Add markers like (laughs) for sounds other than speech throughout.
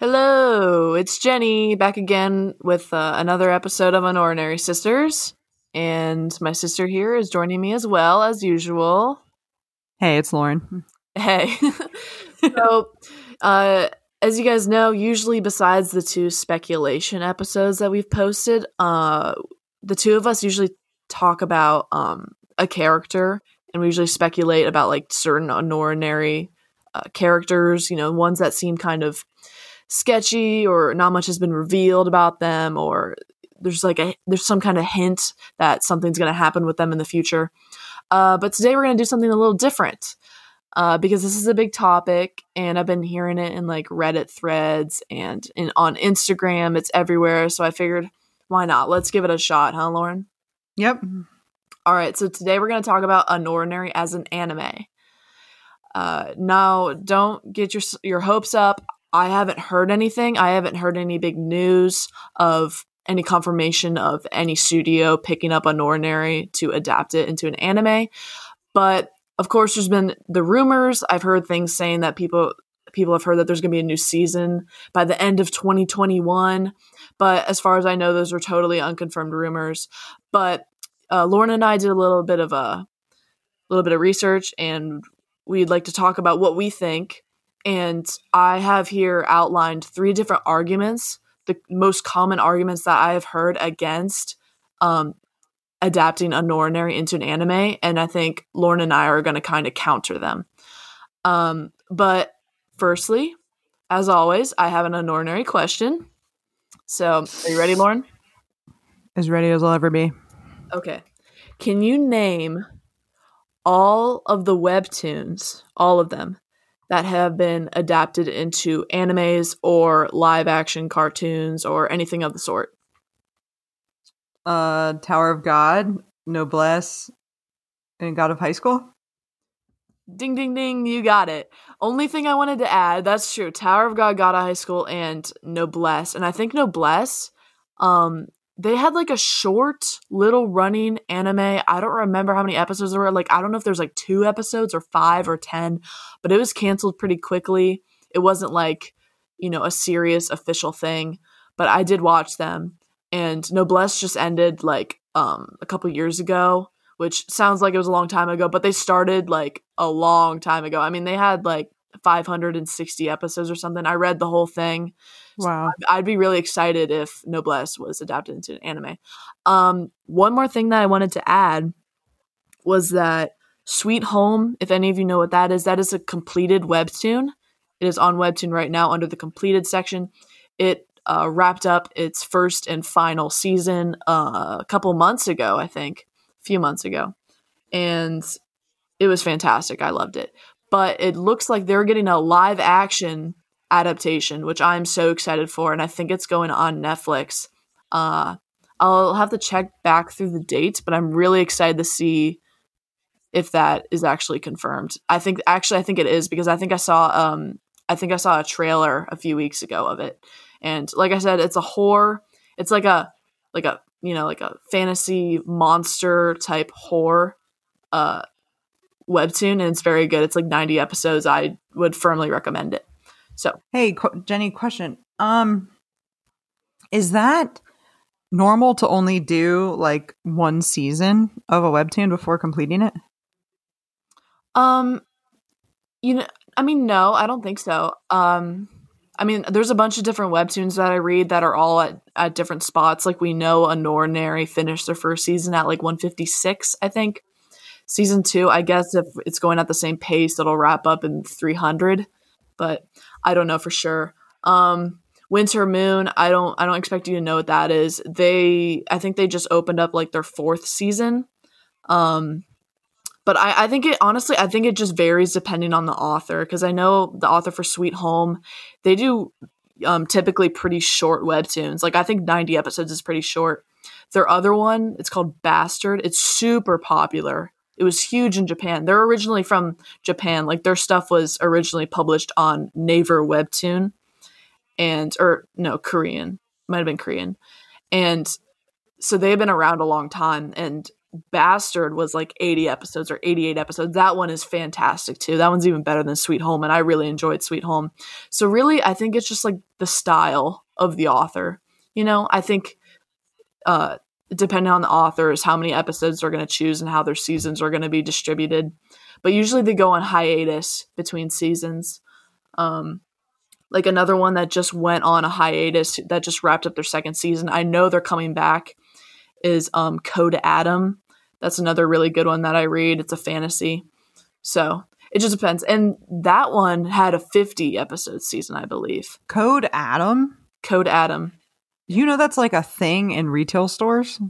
Hello, it's Jenny back again with uh, another episode of Unordinary Sisters. And my sister here is joining me as well, as usual. Hey, it's Lauren. Hey. (laughs) so, uh, as you guys know, usually besides the two speculation episodes that we've posted, uh, the two of us usually talk about um, a character and we usually speculate about like certain unordinary uh, characters, you know, ones that seem kind of sketchy or not much has been revealed about them or there's like a there's some kind of hint that something's going to happen with them in the future. Uh, but today we're going to do something a little different uh, because this is a big topic and I've been hearing it in like Reddit threads and in on Instagram. It's everywhere. So I figured, why not? Let's give it a shot, huh, Lauren? Yep. All right. So today we're going to talk about Unordinary as an anime. Uh, now, don't get your your hopes up. I haven't heard anything. I haven't heard any big news of any confirmation of any studio picking up Unordinary to adapt it into an anime. But of course, there's been the rumors. I've heard things saying that people people have heard that there's going to be a new season by the end of 2021. But as far as I know, those are totally unconfirmed rumors. But uh, Lauren and I did a little bit of a little bit of research, and we'd like to talk about what we think and I have here outlined three different arguments, the most common arguments that I have heard against um, adapting Unordinary into an anime. And I think Lauren and I are going to kind of counter them. Um, but firstly, as always, I have an Unordinary question. So, are you ready, Lauren? As ready as I'll ever be. Okay. Can you name all of the webtoons, all of them, that have been adapted into animes or live action cartoons or anything of the sort? Uh, Tower of God, Noblesse, and God of High School. Ding ding ding, you got it. Only thing I wanted to add, that's true. Tower of God, God of High School, and Noblesse. And I think Noblesse um they had like a short little running anime. I don't remember how many episodes there were. Like, I don't know if there's like two episodes or five or 10, but it was canceled pretty quickly. It wasn't like, you know, a serious official thing, but I did watch them. And Noblesse just ended like um a couple years ago, which sounds like it was a long time ago, but they started like a long time ago. I mean, they had like 560 episodes or something. I read the whole thing. Wow. So I'd be really excited if Noblesse was adapted into an anime. Um, one more thing that I wanted to add was that Sweet Home, if any of you know what that is, that is a completed webtoon. It is on Webtoon right now under the completed section. It uh, wrapped up its first and final season uh, a couple months ago, I think, a few months ago. And it was fantastic. I loved it but it looks like they're getting a live action adaptation, which I'm so excited for, and I think it's going on Netflix. Uh, I'll have to check back through the dates, but I'm really excited to see if that is actually confirmed. I think actually I think it is because I think I saw um I think I saw a trailer a few weeks ago of it. And like I said, it's a horror. It's like a like a you know like a fantasy monster type horror uh webtoon and it's very good. It's like 90 episodes. I would firmly recommend it. So, hey, qu- Jenny, question. Um is that normal to only do like one season of a webtoon before completing it? Um you know, I mean no, I don't think so. Um I mean, there's a bunch of different webtoons that I read that are all at, at different spots. Like we know Unordinary finished their first season at like 156, I think season two, I guess if it's going at the same pace, it'll wrap up in 300, but I don't know for sure. Um, Winter Moon, I don't I don't expect you to know what that is. They I think they just opened up like their fourth season. Um but I, I think it honestly I think it just varies depending on the author because I know the author for Sweet Home, they do um typically pretty short webtoons. Like I think 90 episodes is pretty short. Their other one, it's called Bastard. It's super popular. It was huge in Japan. They're originally from Japan. Like their stuff was originally published on Naver Webtoon and or no, Korean. Might have been Korean. And so they've been around a long time and Bastard was like 80 episodes or 88 episodes. That one is fantastic too. That one's even better than Sweet Home, and I really enjoyed Sweet Home. So, really, I think it's just like the style of the author. You know, I think uh, depending on the authors, how many episodes they're going to choose and how their seasons are going to be distributed. But usually they go on hiatus between seasons. Um, like another one that just went on a hiatus that just wrapped up their second season. I know they're coming back is um, Code Adam. That's another really good one that I read. It's a fantasy. So it just depends. And that one had a 50 episode season, I believe. Code Adam? Code Adam. You know that's like a thing in retail stores?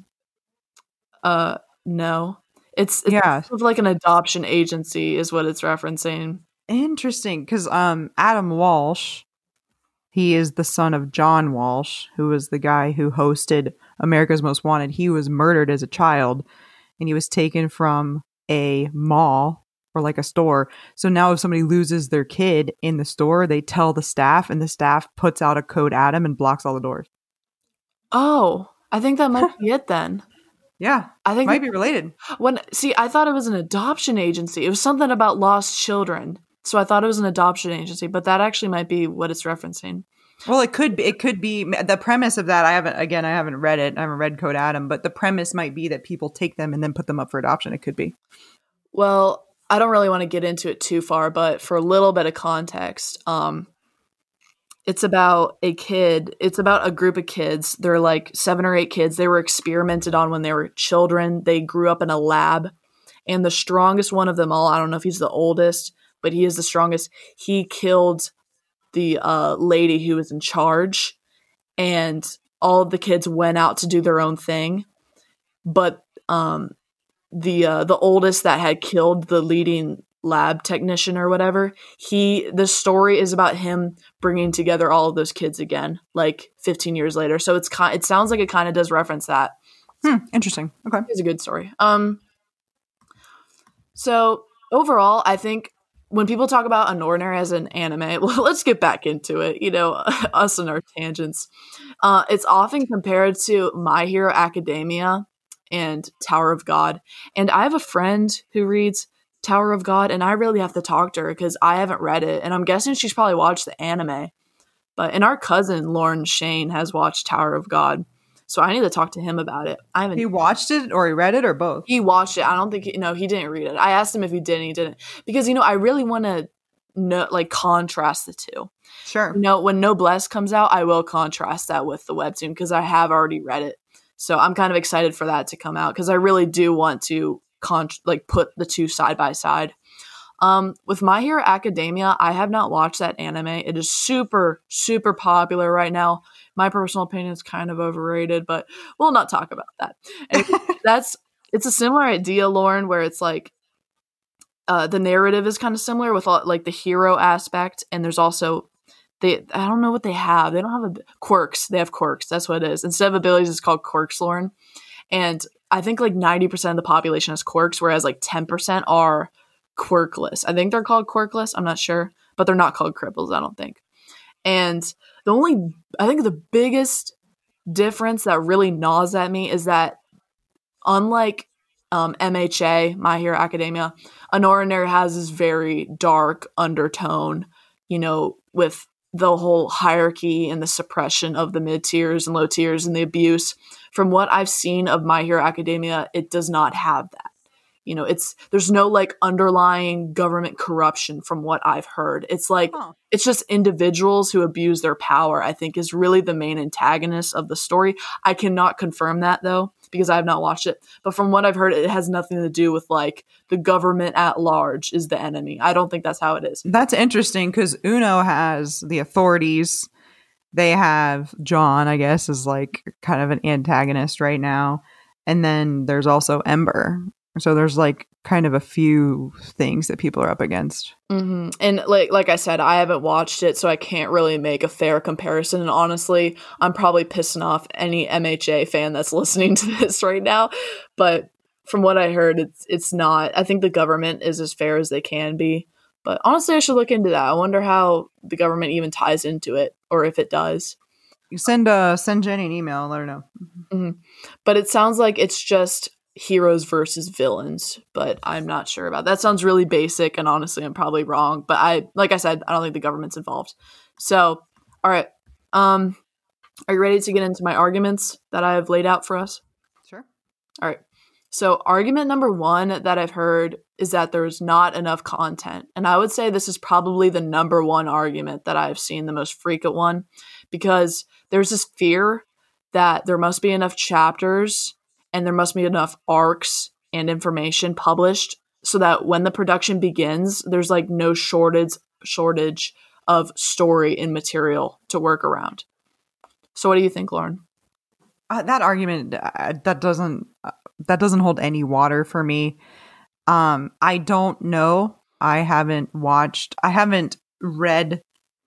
Uh no. It's, it's Yeah. sort of like an adoption agency is what it's referencing. Interesting, because um, Adam Walsh, he is the son of John Walsh, who was the guy who hosted America's Most Wanted. He was murdered as a child, and he was taken from a mall or like a store. So now, if somebody loses their kid in the store, they tell the staff, and the staff puts out a code Adam and blocks all the doors. Oh, I think that might be it then. Yeah, I think might be related. when see, I thought it was an adoption agency. It was something about lost children. So I thought it was an adoption agency, but that actually might be what it's referencing. Well, it could be. It could be the premise of that. I haven't. Again, I haven't read it. I haven't read Code Adam, but the premise might be that people take them and then put them up for adoption. It could be. Well, I don't really want to get into it too far, but for a little bit of context, um, it's about a kid. It's about a group of kids. They're like seven or eight kids. They were experimented on when they were children. They grew up in a lab, and the strongest one of them all. I don't know if he's the oldest, but he is the strongest. He killed the uh, lady who was in charge, and all of the kids went out to do their own thing. But um, the uh, the oldest that had killed the leading lab technician or whatever he the story is about him bringing together all of those kids again like 15 years later. So it's kind it sounds like it kind of does reference that. Hmm, interesting. Okay. it's a good story. Um so overall i think when people talk about unordinary as an anime (laughs) well, let's get back into it you know (laughs) us and our tangents. Uh, it's often compared to my hero academia and tower of god. And i have a friend who reads tower of god and i really have to talk to her because i haven't read it and i'm guessing she's probably watched the anime but and our cousin lauren shane has watched tower of god so i need to talk to him about it i haven't He watched it or he read it or both. he watched it. I don't think he, no, he didn't read it. I asked him if he did, and he didn't because you know I really want to know like contrast the two. Sure. You know, when Noblesse comes out, I will contrast that with the webtoon because I have already read it. So I'm kind of excited for that to come out because I really do want to con like put the two side by side. Um, with My Hero Academia, I have not watched that anime. It is super, super popular right now. My personal opinion is kind of overrated, but we'll not talk about that. And (laughs) that's it's a similar idea, Lauren, where it's like uh, the narrative is kind of similar with all, like the hero aspect, and there's also they I don't know what they have. They don't have a quirks. They have quirks. That's what it is. Instead of abilities, it's called quirks, Lauren. And I think like ninety percent of the population has quirks, whereas like ten percent are quirkless. I think they're called quirkless. I'm not sure, but they're not called cripples. I don't think. And the only I think the biggest difference that really gnaws at me is that unlike um, MHA, My Hero Academia, Unordinary has this very dark undertone, you know, with the whole hierarchy and the suppression of the mid tiers and low tiers and the abuse. From what I've seen of My Hero Academia, it does not have that. You know, it's there's no like underlying government corruption from what I've heard. It's like Huh. it's just individuals who abuse their power, I think is really the main antagonist of the story. I cannot confirm that though, because I have not watched it. But from what I've heard, it has nothing to do with like the government at large is the enemy. I don't think that's how it is. That's interesting because Uno has the authorities. They have John, I guess, is like kind of an antagonist right now. And then there's also Ember. So there's like kind of a few things that people are up against. hmm And like like I said, I haven't watched it, so I can't really make a fair comparison. And honestly, I'm probably pissing off any MHA fan that's (laughs) listening to this right now. But from what I heard, it's it's not. I think the government is as fair as they can be. But honestly, I should look into that. I wonder how the government even ties into it, or if it does. You send uh send Jenny an email, let her know. but it sounds like it's just heroes versus villains, but I'm not sure about that. Sounds really basic, and honestly, I'm probably wrong. But I, like I said, I don't think the government's involved. So, all right, um, are you ready to get into my arguments that I have laid out for us? Sure. All right. So, argument number one that I've heard is that there's not enough content. And I would say this is probably the number one argument that I've seen, the most frequent one, because there's this fear that there must be enough chapters and there must be enough arcs and information published so that when the production begins, there's like no shortage shortage of story and material to work around. So, what do you think, Lauren? Uh, that argument uh, that doesn't uh, that doesn't hold any water for me. Um, I don't know. I haven't watched. I haven't read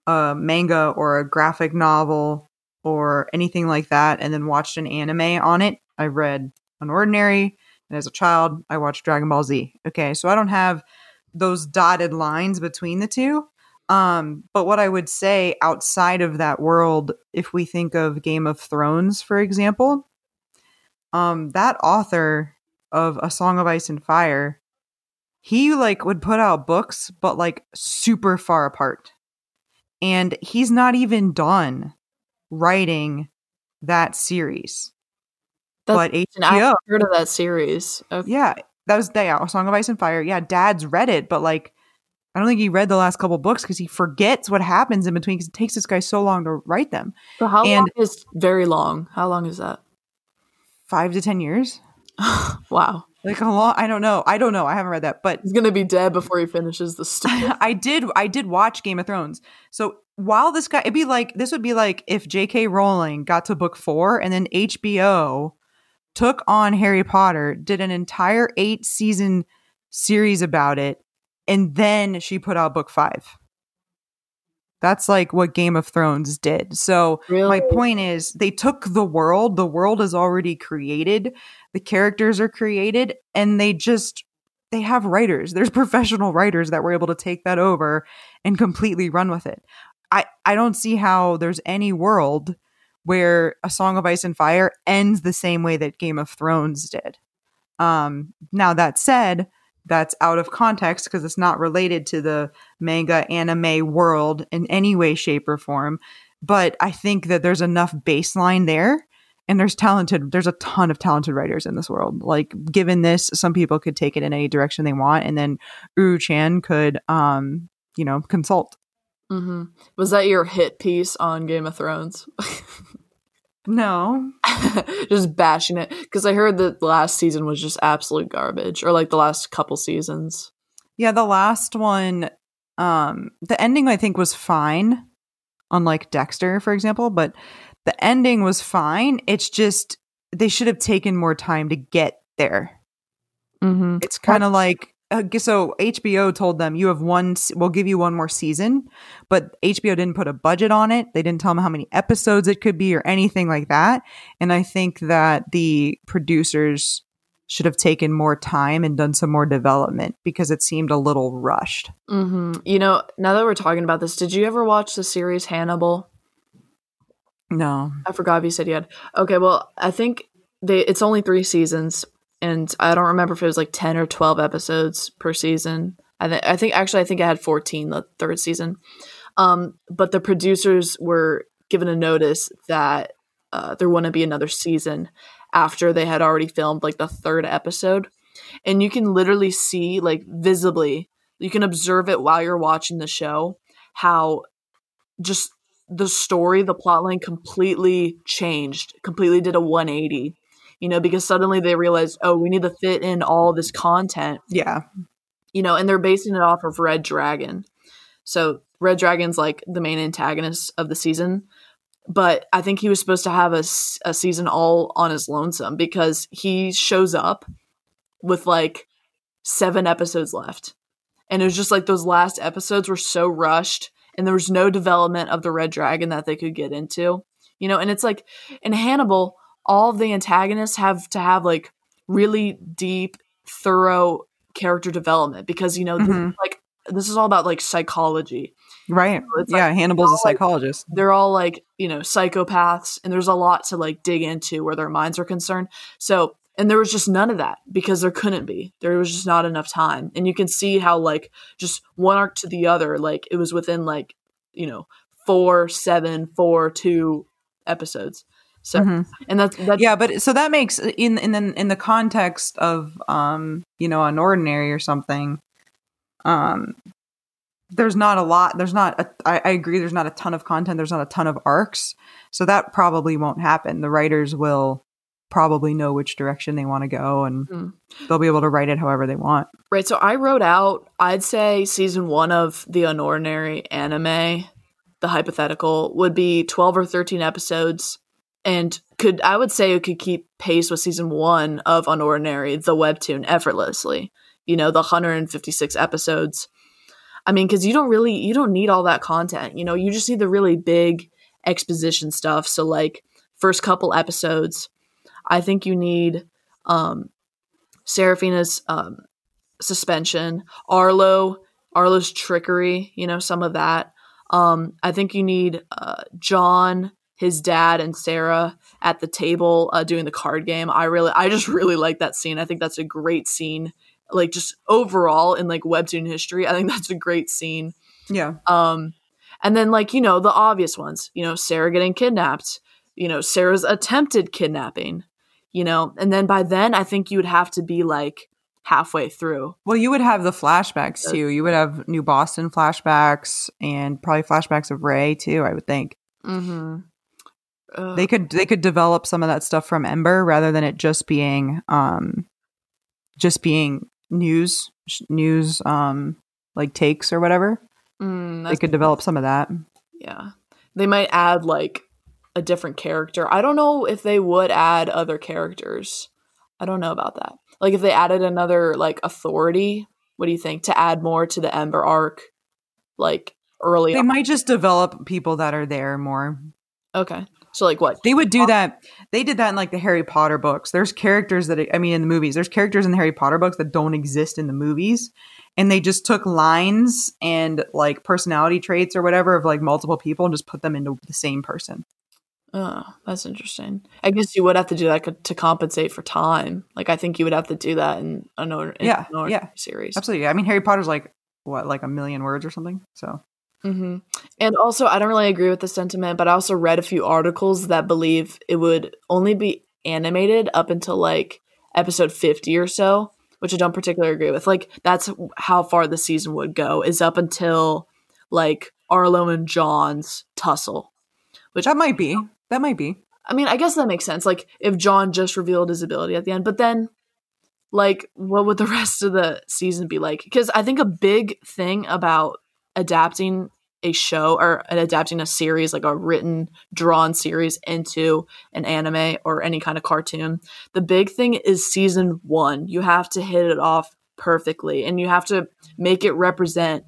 a manga or a graphic novel or anything like that, and then watched an anime on it. I read Unordinary, and as a child, I watched Dragon Ball Z. Okay, so I don't have those dotted lines between the two. Um, but what I would say outside of that world, if we think of Game of Thrones, for example, um, that author of A Song of Ice and Fire, he like would put out books, but like super far apart. And he's not even done writing that series. That's, but HBO, heard of that series. Okay. yeah, that was yeah, Song of Ice and Fire. Yeah, Dad's read it, but like, I don't think he read the last couple books because he forgets what happens in between because it takes this guy so long to write them. So, how long And- is very long? How long is that? Five to ten years, (laughs) wow. Like a long. I don't know. I don't know. I haven't read that, but He's going to be dead before he finishes the story. (laughs) I did I did watch Game of Thrones. So while this guy it'd be like this would be like if J.K. Rowling got to book four and then HBO took on Harry Potter, did an entire eight season series about it, and then she put out book five. That's like what Game of Thrones did. So really? my point is they took the world, the world is already created, the characters are created, and they just they have writers. (laughs) There's professional writers that were able to take that over and completely run with it. I I don't see how there's any world where a Song of Ice and Fire ends the same way that Game of Thrones did. Um now that said, that's out of context because it's not related to the manga anime world in any way shape or form but i think that there's enough baseline there and there's talented there's a ton of talented writers in this world like given this some people could take it in any direction they want and then uru chan could um you know consult mm-hmm. Was that your hit piece on Game of Thrones? (laughs) no (laughs) just bashing it because I heard that the last season was just absolute garbage, or like the last couple seasons. yeah the last one um the ending i think was fine unlike dexter for example but the ending was fine it's just they should have taken more time to get there Mm-hmm. It's kind of like uh, so HBO told them you have one we'll give you one more season, but HBO didn't put a budget on it. They didn't tell them how many episodes it could be or anything like that. And I think that the producers should have taken more time and done some more development because it seemed a little rushed. hmm You know, now that we're talking about this, did you ever watch the series Hannibal? No. I forgot if you said you had. Okay, well, I think they it's only three seasons, and I don't remember if it was like ten or twelve episodes per season. I, th- I think actually I think I had fourteen the third season. Um, but the producers were given a notice that uh, there wouldn't be another season after they had already filmed like the third episode, and you can literally see like visibly, you can observe it while you're watching the show how just the story, the plotline completely changed, completely did a 180. You know, because suddenly they realized, oh, we need to fit in all this content, Yeah. you know, and they're basing it off of Red Dragon. So Red Dragon's like the main antagonist of the season, but I think he was supposed to have a, a season all on his lonesome because he shows up with like seven episodes left. And it was just like those last episodes were so rushed and there was no development of the red dragon that they could get into. You know, and it's like in Hannibal, all the antagonists have to have like really deep, thorough character development because you know, this is Mhm. like this is all about like psychology. Right. Like- yeah. Hannibal's a all like- psychologist. They're all like, you know, psychopaths and there's a lot to like dig into where their minds are concerned. So, and there was just none of that because there couldn't be. There was just not enough time. And you can see how like just one arc to the other, like it was within like, you know, four, seven, four, two episodes. So Mhm. and that's that's yeah but so that makes in in the, in the context of um you know Unordinary or something um there's not a lot there's not a, I, I agree there's not a ton of content there's not a ton of arcs so that probably won't happen the writers will probably know which direction they want to go and Mhm. they'll be able to write it however they want Right. So I wrote out, I'd say season one of the Unordinary anime, the hypothetical, would be 12 or 13 episodes. And could, I would say it could keep pace with season one of Unordinary, the webtoon, effortlessly. You know, the 156 episodes. I mean, because you don't really, you don't need all that content. You know, you just need the really big exposition stuff. So, like, first couple episodes, I think you need um, Seraphina's um, suspension, Arlo, Arlo's trickery, you know, some of that. Um, I think you need uh, John, his dad, and Sarah at the table uh, doing the card game. I really, I just (laughs) really like that scene. I think that's a great scene. Like just overall in like webtoon history, I think that's a great scene. yeah Um, and then like you know the obvious ones, you know Sarah getting kidnapped, you know Sarah's attempted kidnapping, you know, and then by then I think you would have to be like halfway through. well you would have the flashbacks too you would have new boston flashbacks and probably flashbacks of ray too i would think Mm-hmm. they could they could develop some of that stuff from Ember rather than it just being um just being news news um like takes or whatever. mm, They could develop some of that. yeah, they might add like a different character. I don't know if they would add other characters. I don't know about that. Like if they added another like authority, what do you think to add more to the Ember arc? Like early They on? might just develop people that are there more. Okay. So like what? They would do that. They did that in like the Harry Potter books. There's characters that I mean in the movies. There's characters in the Harry Potter books that don't exist in the movies, and they just took lines and like personality traits or whatever of like multiple people and just put them into the same person. Oh, that's interesting. I guess you would have to do that to compensate for time. Like I think you would have to do that in an or- in Yeah, an yeah. series. Absolutely. I mean Harry Potter's like what like a million words or something. So hmm And also, I don't really agree with the sentiment, but I also read a few articles that believe it would only be animated up until like episode 50 or so, which I don't particularly agree with. Like, that's how far the season would go, is up until like Arlo and John's tussle. Which, that might be. That might be. I mean, I guess that makes sense. Like, if John just revealed his ability at the end, but then. Like, what would the (laughs) rest of the season be like? Because I think a big thing about adapting a show or adapting a series like a written drawn series into an anime or any kind of cartoon the big thing is season 1 you have to hit it off perfectly and you have to make it represent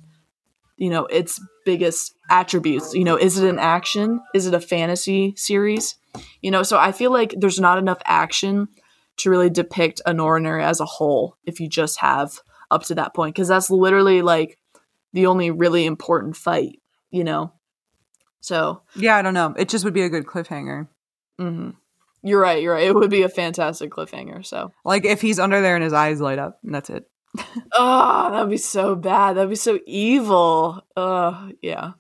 you know its biggest attributes you know is it an action is it a fantasy series you know so i feel like there's not enough action to really depict Unordinary as a whole if you just have up to that point because that's literally like the only really important fight, you know. So Yeah, I don't know. It just would be a good cliffhanger. hmm you're right. You're right. It would be a fantastic cliffhanger. So, Like if he's under there and his eyes light up, and that's it. Oh, that'd be so bad. That'd be so evil. Uh, yeah.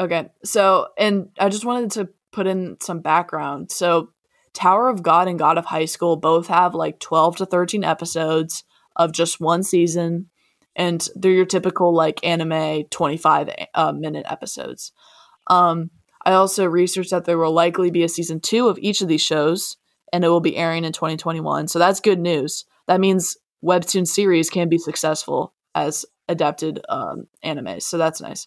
Okay. So, and I just wanted to put in some background. So, Tower of God and God of High School both have like 12 to 13 episodes of just one season. And they're your typical like anime 25 uh, minute episodes. Um, I also researched that there will likely be a season two of each of these shows, and it will be airing in 2021. So that's good news. That means webtoon series can be successful as adapted um, animes. So that's nice.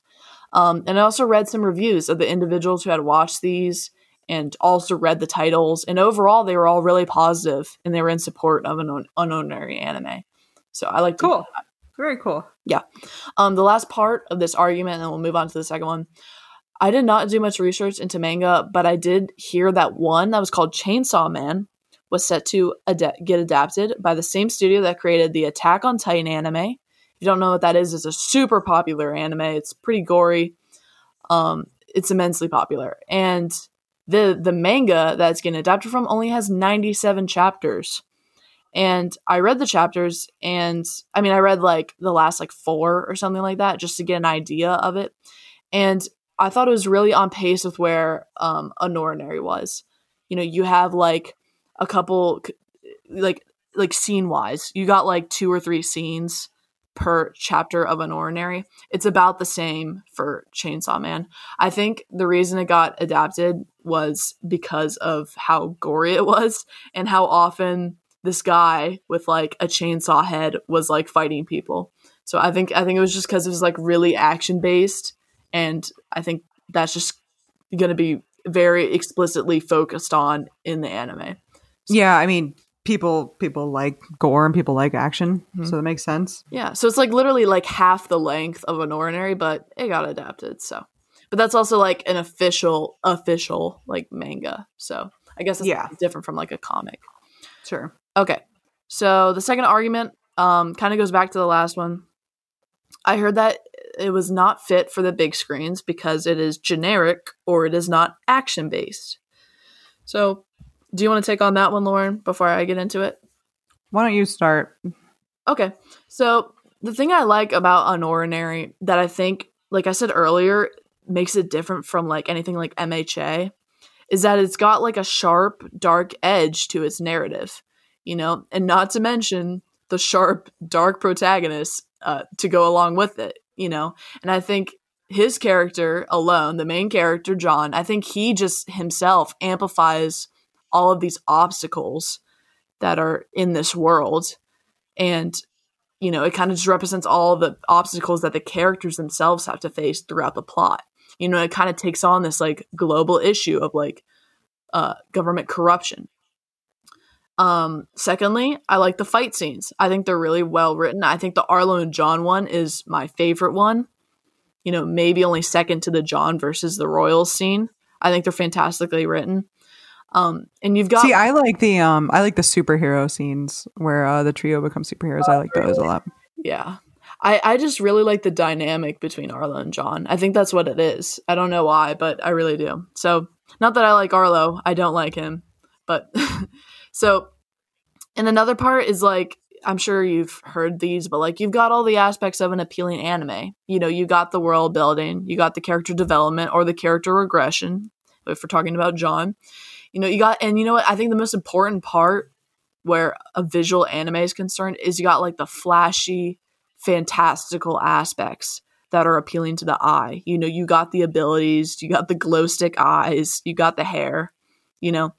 Um, and I also read some reviews of the individuals who had watched these and also read the titles. And overall, they were all really positive and they were in support of an un- unordinary anime. So I like Cool. Very cool. Yeah. Um, the last part of this argument, and then we'll move on to the second one. I did not do much research into manga, but I did hear that one that was called Chainsaw Man was set to ad- get adapted by the same studio that created the Attack on Titan anime. If you don't know what that is, it's a super popular anime. It's pretty gory. Um, it's immensely popular, and the the manga that's getting adapted from only has ninety seven chapters. And I read the chapters and I mean I read like the last like 4 or something like that just to get an idea of it. And I thought it was really on pace with where um Unordinary was. You know, you have like a couple like like scene wise, you got like two or three scenes per chapter of Unordinary It's about the same for Chainsaw Man. I think the reason it got adapted was because of how gory it was and how often this guy with like a chainsaw head was like fighting people. So I think I think it was just because it was like really action based, and I think that's just going to be very explicitly focused on in the anime. Yeah, I mean, people people like gore and people like action, Mhm. so that makes sense. Yeah, so it's like literally like half the length of Unordinary, but it got adapted. So, but that's also like an official official like manga. So I guess it's Yeah. different from like a comic. Sure. Okay, so the second argument um, kind of goes back to the last one. I heard that it was not fit for the big screens because it is generic or it is not action based. So, do you want to take on that one, Lauren, before I get into it? Why don't you start? Okay. So the thing I like about Unordinary that I think, like I said earlier, makes it different from like anything like MHA is that it's got like a sharp, dark edge to its narrative, you know, and not to mention the sharp, dark protagonist uh, to go along with it, you know. And I think his character alone, the main character, John, I think he just himself amplifies all of these obstacles that are in this world. And you know it kind of just represents all the obstacles that the characters themselves have to face throughout the plot. You know it kind of takes on this like global issue of like uh, government corruption. Um secondly i like the fight scenes. I think they're really well written. I think the arlo and john one is my favorite one. You know maybe only second to the john versus the royals scene. I think they're fantastically written um and you've got See, I like the um, I like the superhero scenes where uh, the trio becomes superheroes. I like those a lot. Yeah. I, I just really like the dynamic between Arlo and John. I think that's what it is. I don't know why, but I really do. So, not that I like Arlo, I don't like him. But (laughs) so, and another part is like, I'm sure you've heard these, but like, you've got all the aspects of an appealing anime. You know, you got the world building, you got the character development or the character regression, if we're talking about John. You know, you got, and you know what? I think the most important part where a visual anime is concerned is you got like the flashy, fantastical aspects that are appealing to the eye. You know, you got the abilities, you got the glow stick eyes, you got the hair, you know.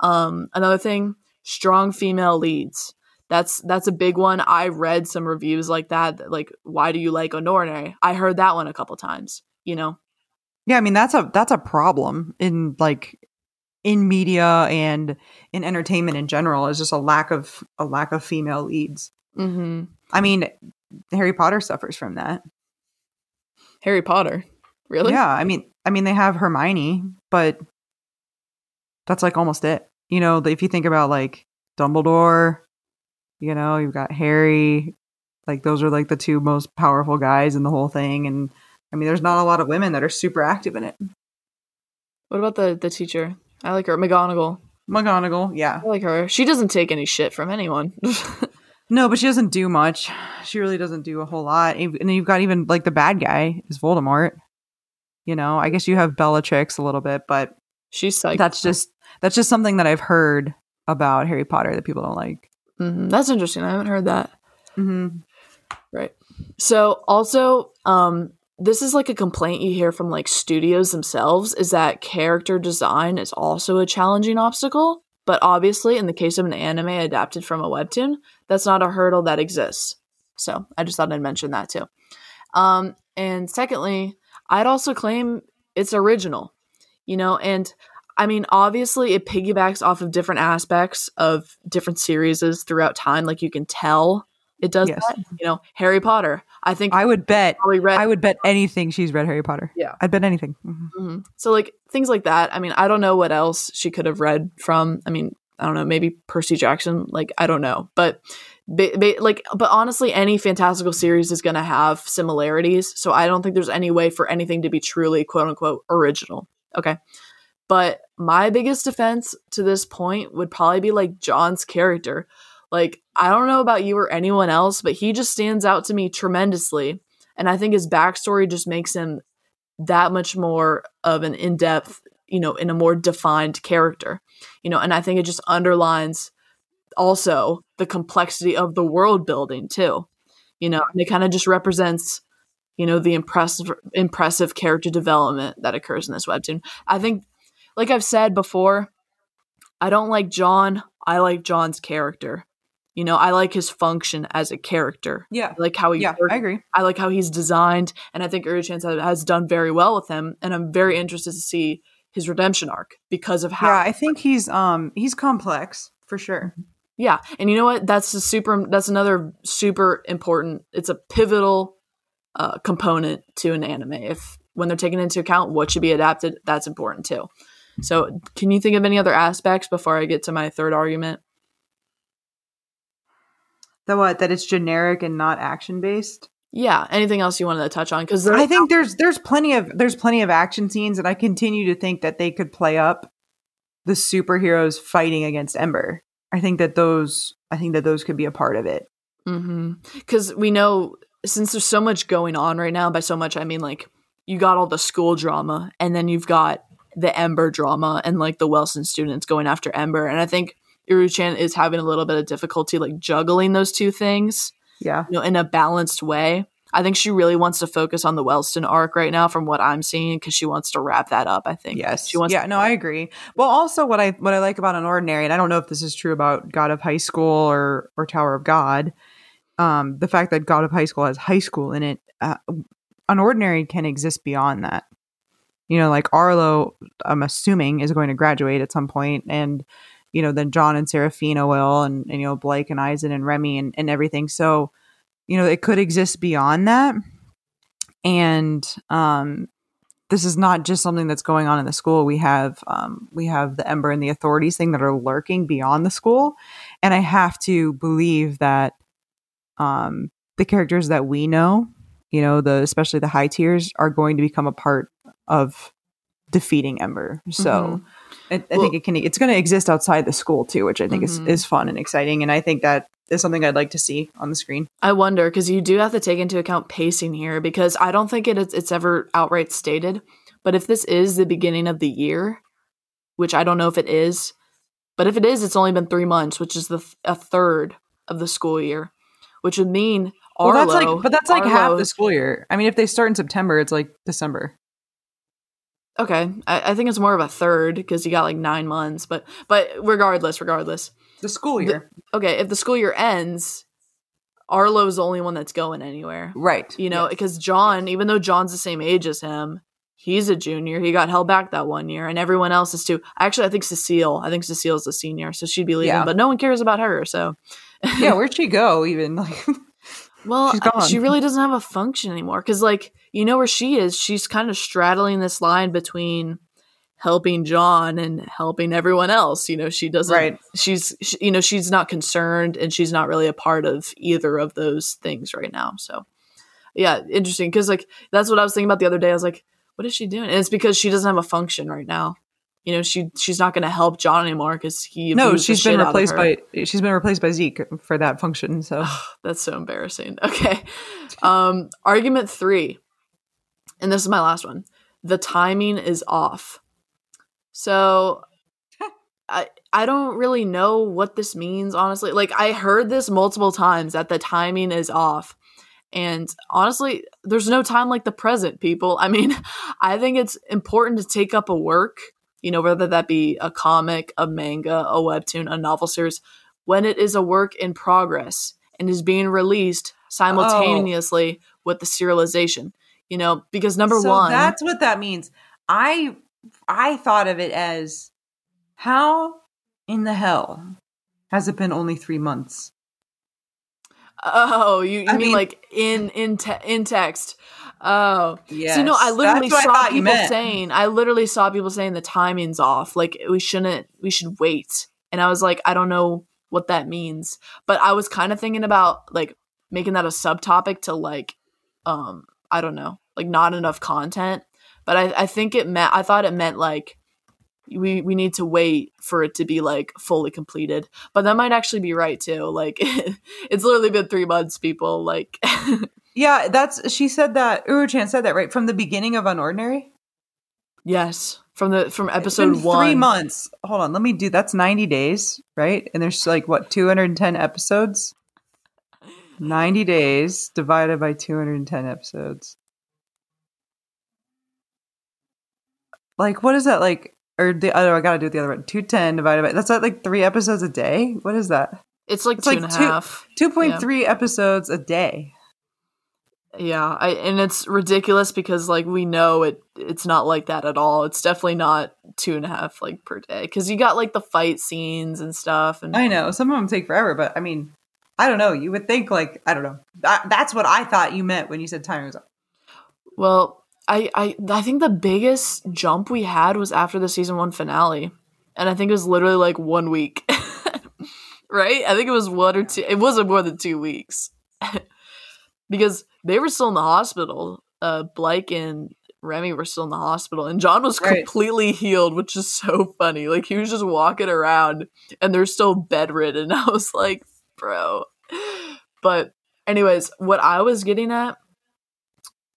Um another thing, strong female leads. That's that's a big one. I read some reviews like that, like why do you like Unordinary? I heard that one a couple times, you know. Yeah, I mean that's a that's a problem in like in media and in entertainment in general is just a lack of a lack of female leads. Mhm. I mean, Harry Potter suffers from that. Harry Potter. Really? Yeah, I mean, I mean they have Hermione, but that's like almost it. You know, if you think about like Dumbledore, you know, you've got Harry, like those are like the two most powerful guys in the whole thing and I mean, there's not a lot of women that are super active in it. What about the the teacher? I like her, McGonagall. McGonagall, yeah. I like her. She doesn't take any shit from anyone. (laughs) No, but she doesn't do much. She really doesn't do a whole lot. And then you've got even like the bad guy is Voldemort. You know, I guess you have Bellatrix a little bit, but She's psycho. that's just that's just something that I've heard about Harry Potter that people don't like. Mhm. That's interesting. I haven't heard that. Mm-hmm. Right. So also, um, this is like a complaint you hear from like studios themselves is that character design is also a challenging obstacle. But obviously, in the case of an anime adapted from a webtoon, that's not a hurdle that exists. So I just thought I'd mention that too. Um, and secondly, I'd also claim it's original, you know, and I mean, obviously, it piggybacks off of different aspects of different series throughout time. Like you can tell it does Yes. that. You know, Harry Potter. I think I would bet read. I would bet anything she's read Harry Potter. Yeah. I'd bet anything. Mhm. Mhm. So like things like that. I mean, I don't know what else she could have read from. I mean, I don't know, maybe Percy Jackson. Like I don't know, but ba- ba- like, but honestly, any fantastical series is going to have similarities. So I don't think there's any way for anything to be truly quote unquote original. Okay. But my biggest defense to this point would probably be like John's character. Like, I don't know about you or anyone else, but he just stands out to me tremendously. And I think his backstory just makes him that much more of an in depth, you know, in a more defined character, you know, and I think it just underlines also the complexity of the world building too, you know, and it kind of just represents, you know, the impressive, impressive character development that occurs in this webtoon. I think, like I've said before, I don't like John. I like John's character. You know, I like his function as a character. Yeah. I like how he Yeah, works. I agree. I like how he's designed, and I think has, has done very well with him. And I'm very interested to see his redemption arc because of how. Yeah, I think he's um he's complex for sure. Yeah, and you know what? That's a super. That's another super important. It's a pivotal uh, component to an anime. If when they're taken into account what should be adapted, that's important too. So, can you think of any other aspects before I get to my third argument? The what? That it's generic and not action based. Yeah, anything else you wanted to touch on? Because I think there's there's plenty of there's plenty of action scenes, and I continue to think that they could play up the superheroes fighting against Ember. I think that those I think that those could be a part of it. Mm-hmm. because we know since there's so much going on right now. By so much, I mean like you got all the school drama, and then you've got the Ember drama, and like the Wellston students going after Ember. And I think Uru-chan is having a little bit of difficulty like juggling those two things, Yeah. you know, in a balanced way. I think she really wants to focus on the Wellston arc right now, from what I'm seeing, because she wants to wrap that up. I think. Yes. she wants. yeah, no, I agree. Well, also what I what I like about Unordinary, and I don't know if this is true about God of High School or or Tower of God, um, the fact that God of High School has high school in it, uh, Unordinary can exist beyond that. You know, like Arlo, I'm assuming is going to graduate at some point, and you know, then John and Seraphina will, and, and you know, Blake and Isen and Remy and, and everything. So, you know, it could exist beyond that. And um, this is not just something that's going on in the school. We have um, we have the Ember and the authorities thing that are lurking beyond the school, and I have to believe that um, the characters that we know, you know, the especially the high tiers, are going to become a part of defeating Ember. So. I, I Well- think it can. It's going to exist outside the school too, which I think Mhm. is is fun and exciting, and I think that is something I'd like to see on the screen. I wonder because you do have to take into account pacing here because I don't think it is, it's ever outright stated. But if this is the beginning of the year, which I don't know if it is, but if it is, it's only been three months, which is the th- a third of the school year, which would mean Arlo. Well, that's like, but that's like half the school year. I mean, if they start in September, it's like December. Okay, I, I think it's more of a third because you got like nine months. But but regardless, regardless, The school year, okay. If the school year ends, Arlo's the only one that's going anywhere. right? You know, Yes. because John, even though John's the same age as him, he's a junior. He got held back that one year, and everyone else is too. Actually, I think Cecile. I think Cecile's a senior, so she'd be leaving, Yeah. but no one cares about her. So, yeah, where'd she go? Even like, (laughs) well, She's I- gone. she really doesn't have a function anymore. Because, like, you know where she is. She's kind of straddling this line between helping John and helping everyone else. You know, she doesn't. Right. She's, she, you know, she's not concerned, and she's not really a part of either of those things right now. So, yeah, interesting. Because like that's what I was thinking about the other day. I was like, what is she doing? And it's because she doesn't have a function right now. You know, she she's not going to help John anymore because he no, she's been shit out of replaced by she's been replaced by Zeke for that function. So That's so embarrassing. (laughs) Okay. Um, argument three, and this is my last one. The timing is off. So (laughs) I I don't really know what this means, honestly. Like I heard this multiple times that the timing is off. And honestly, there's no time like the present, people. I mean, (laughs) I think it's important to take up a work, you know, whether that be a comic, a manga, a webtoon, a novel series, when it is a work in progress and is being released oh. simultaneously with the serialization. You know, because number So one, that's what that means. I I thought of it as how in the hell has it been only three months? oh, you, you mean, mean- like in in te- in text? Oh, Yes, So no, I literally what I saw people saying. I literally saw people saying the timing's off. Like we shouldn't. We should wait. And I was like, I don't know what that means. But I was kind of thinking about like making that a subtopic to like, um, I don't know, like not enough content. But I, I think it meant. I thought it meant like we we need to wait for it to be like fully completed. But that might actually be right too. Like (laughs) it's literally been three months, people. Like (laughs) Yeah, that's she said that Uru-chan said that right from the beginning of Unordinary. yes, from the from episode one. Three months. Hold on, let me do. That's ninety days, right? And there's like what two hundred and ten episodes. Ninety days divided by two hundred and ten episodes. Like what is that like? Or the other? I gotta do it the other way. Two ten divided by that's not like three episodes a day. What is that? It's like It's two like and a two- half. Two point three episodes a day. Yeah, I, and it's ridiculous because like we know it it's not like that at all. It's definitely not two and a half like per day because you got like the fight scenes and stuff and I know some of them take forever, but I mean, I don't know. You would think like I don't know. That, that's what I thought you meant when you said time was up. well, I, I I think the biggest jump we had was after the season one finale, and I think it was literally like one week, (laughs) right? I think it was one or two. It wasn't more than two weeks (laughs) because they were still in the hospital. Uh, Blake and Remi were still in the hospital, and John was Right. completely healed, which is so funny. Like he was just walking around, and they're still bedridden. (laughs) I was like, bro. But anyways, what I was getting at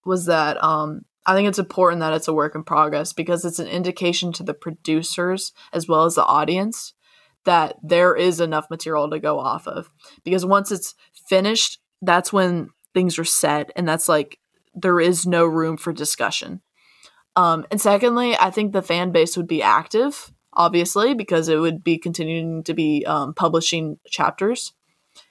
was that um I think it's important that it's a work in progress because it's an indication to the producers as well as the audience that there is enough material to go off of. Because once it's finished, that's when things are set and that's like there is no room for discussion. Um and secondly, I think the fan base would be active, obviously, because it would be continuing to be um, publishing chapters.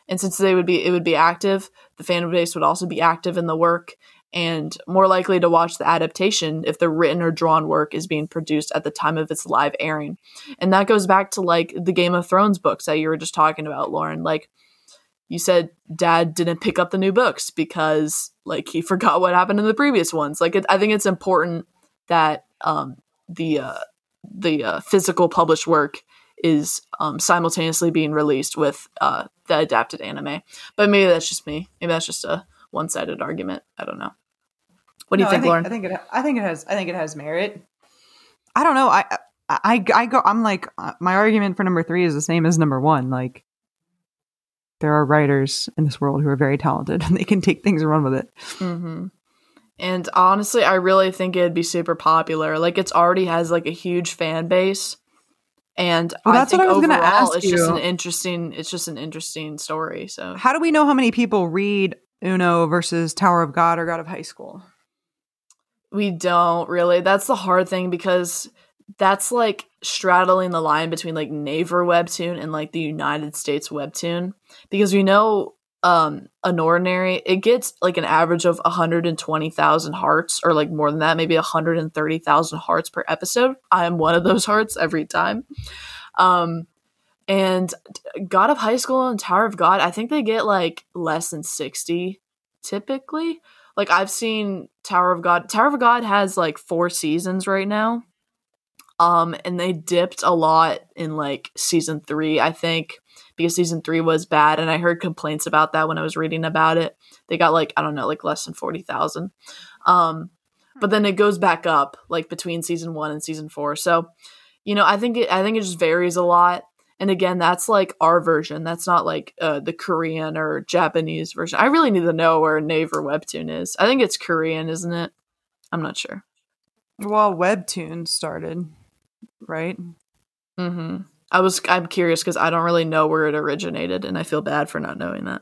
And since they would be it would be active, the fan base would also be active in the work and more likely to watch the adaptation if the written or drawn work is being produced at the time of its live airing. And that goes back to like the Game of Thrones books that you were just talking about, Lauren. Like you said dad didn't pick up the new books because like he (laughs) forgot what happened in the previous ones. Like it, I think it's important that um the uh the uh, physical published work is um, simultaneously being released with uh, the adapted anime. But maybe that's just me. Maybe that's just a one-sided argument. I don't know. What do you think, I think, Lauren? I think it. I think it has. I think it has merit. I don't know. I I I go. I'm like uh, my argument for number three is the same as number one. Like there are writers in this world who are very talented and they can take things and run with it. hmm And honestly, I really think it'd be super popular. Like it's already has like a huge fan base. And Well, I that's what I was gonna overall, ask it's just an interesting. It's just an interesting story. So How do we know how many people read Uno versus Tower of God or God of High School? We don't really. That's the hard thing because that's like straddling the line between like Naver webtoon and like the United States webtoon because we know um Unordinary it gets like an average of 120,000 hearts or like more than that maybe 130,000 hearts per episode. I am one of those hearts every time. Um and God of High School and Tower of God, I think they get like less than 60 typically like I've seen Tower of God. Tower of God has like four seasons right now. Um, and they dipped a lot in like season three, I think, because season three was bad, and I heard complaints about that when I was reading about it. They got like I don't know, like less than forty thousand. Um, but then it goes back up like between season one and season four. So, you know, I think it I think it just varies a lot. And again, that's like our version. That's not like uh, the Korean or Japanese version. I really need to know where Naver Webtoon is. I think it's Korean, isn't it? I'm not sure. Well, Webtoon started, right? Mm-hmm. I was. I'm curious because I don't really know where it originated, and I feel bad for not knowing that.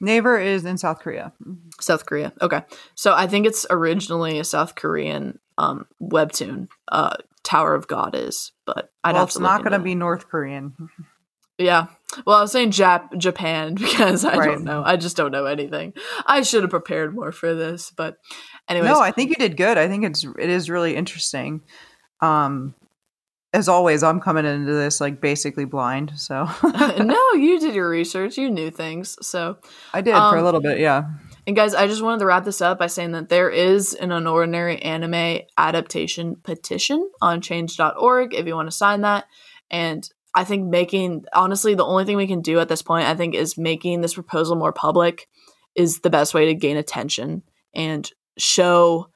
Naver is in South Korea. South Korea. Okay, so I think it's originally a South Korean um, webtoon. Uh, Tower of God is, but I'd well, it's not going to be North Korean. Yeah. Well, I was saying Jap- Japan (laughs) because I Right. don't know. I just don't know anything. I should have prepared more for this, but anyway. No, I think you did good. I think it's it is really interesting. Um, as always, I'm coming into this like basically blind, so (laughs) no, (laughs) you did your research. You knew things. So, I did for a Um, little bit. Yeah, and guys, I just wanted to wrap this up by saying that there is an unordinary anime adaptation petition on change.org if you want to sign that. And I think making, honestly, the only thing we can do at this point, I think, is making this proposal more public is the best way to gain attention and show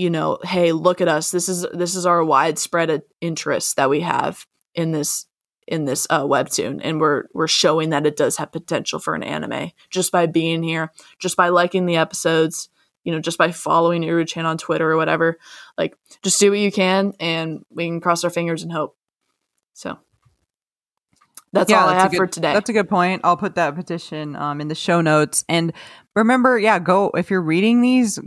you know, hey, look at us. This is this is our widespread interest that we have in this in this uh, webtoon, and we're we're showing that it does have potential for an anime just by being here, just by liking the episodes, you know, just by following Uru-chan on Twitter or whatever. Like, just do what you can, and we can cross our fingers and hope. So that's all I have good, for today. That's a good point. I'll put that petition um, in the show notes. And remember, yeah, go if you're reading these,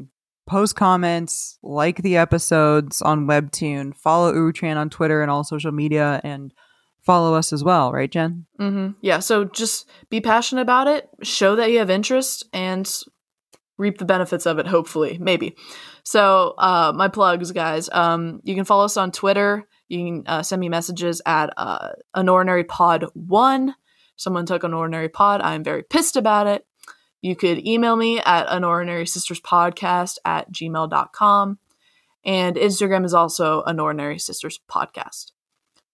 post comments, like the episodes on Webtoon, follow Uru-chan on Twitter and all social media, and follow us as well, right, Jen? Mm-hmm. Yeah. So just be passionate about it, show that you have interest, and reap the benefits of it. Hopefully, maybe. So uh, my plugs, guys. Um, you can follow us on Twitter. You can uh, send me messages at uh, Unordinary pod one. Someone took Unordinary pod. I'm very pissed about it. You could email me at Unordinary sisters podcast at gmail.com. And Instagram is also Unordinary sisters podcast.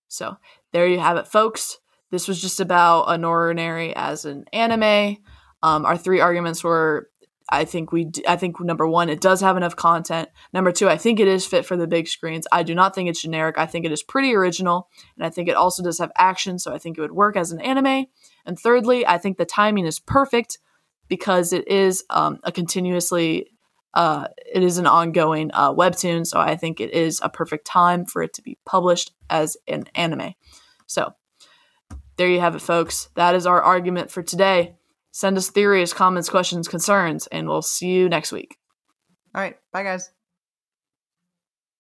So there you have it, folks. This was just about Unordinary as an anime. Um, our three arguments were I think we I think number 1 it does have enough content. Number 2 I think it is fit for the big screens. I do not think it's generic. I think it is pretty original and I think it also does have action so I think it would work as an anime. And thirdly, I think the timing is perfect because it is um, a continuously uh, it is an ongoing uh, webtoon, so I think it is a perfect time for it to be published as an anime. So there you have it, folks. That is our argument for today. Send us theories, comments, questions, concerns, and we'll see you next week. All right. Bye, guys.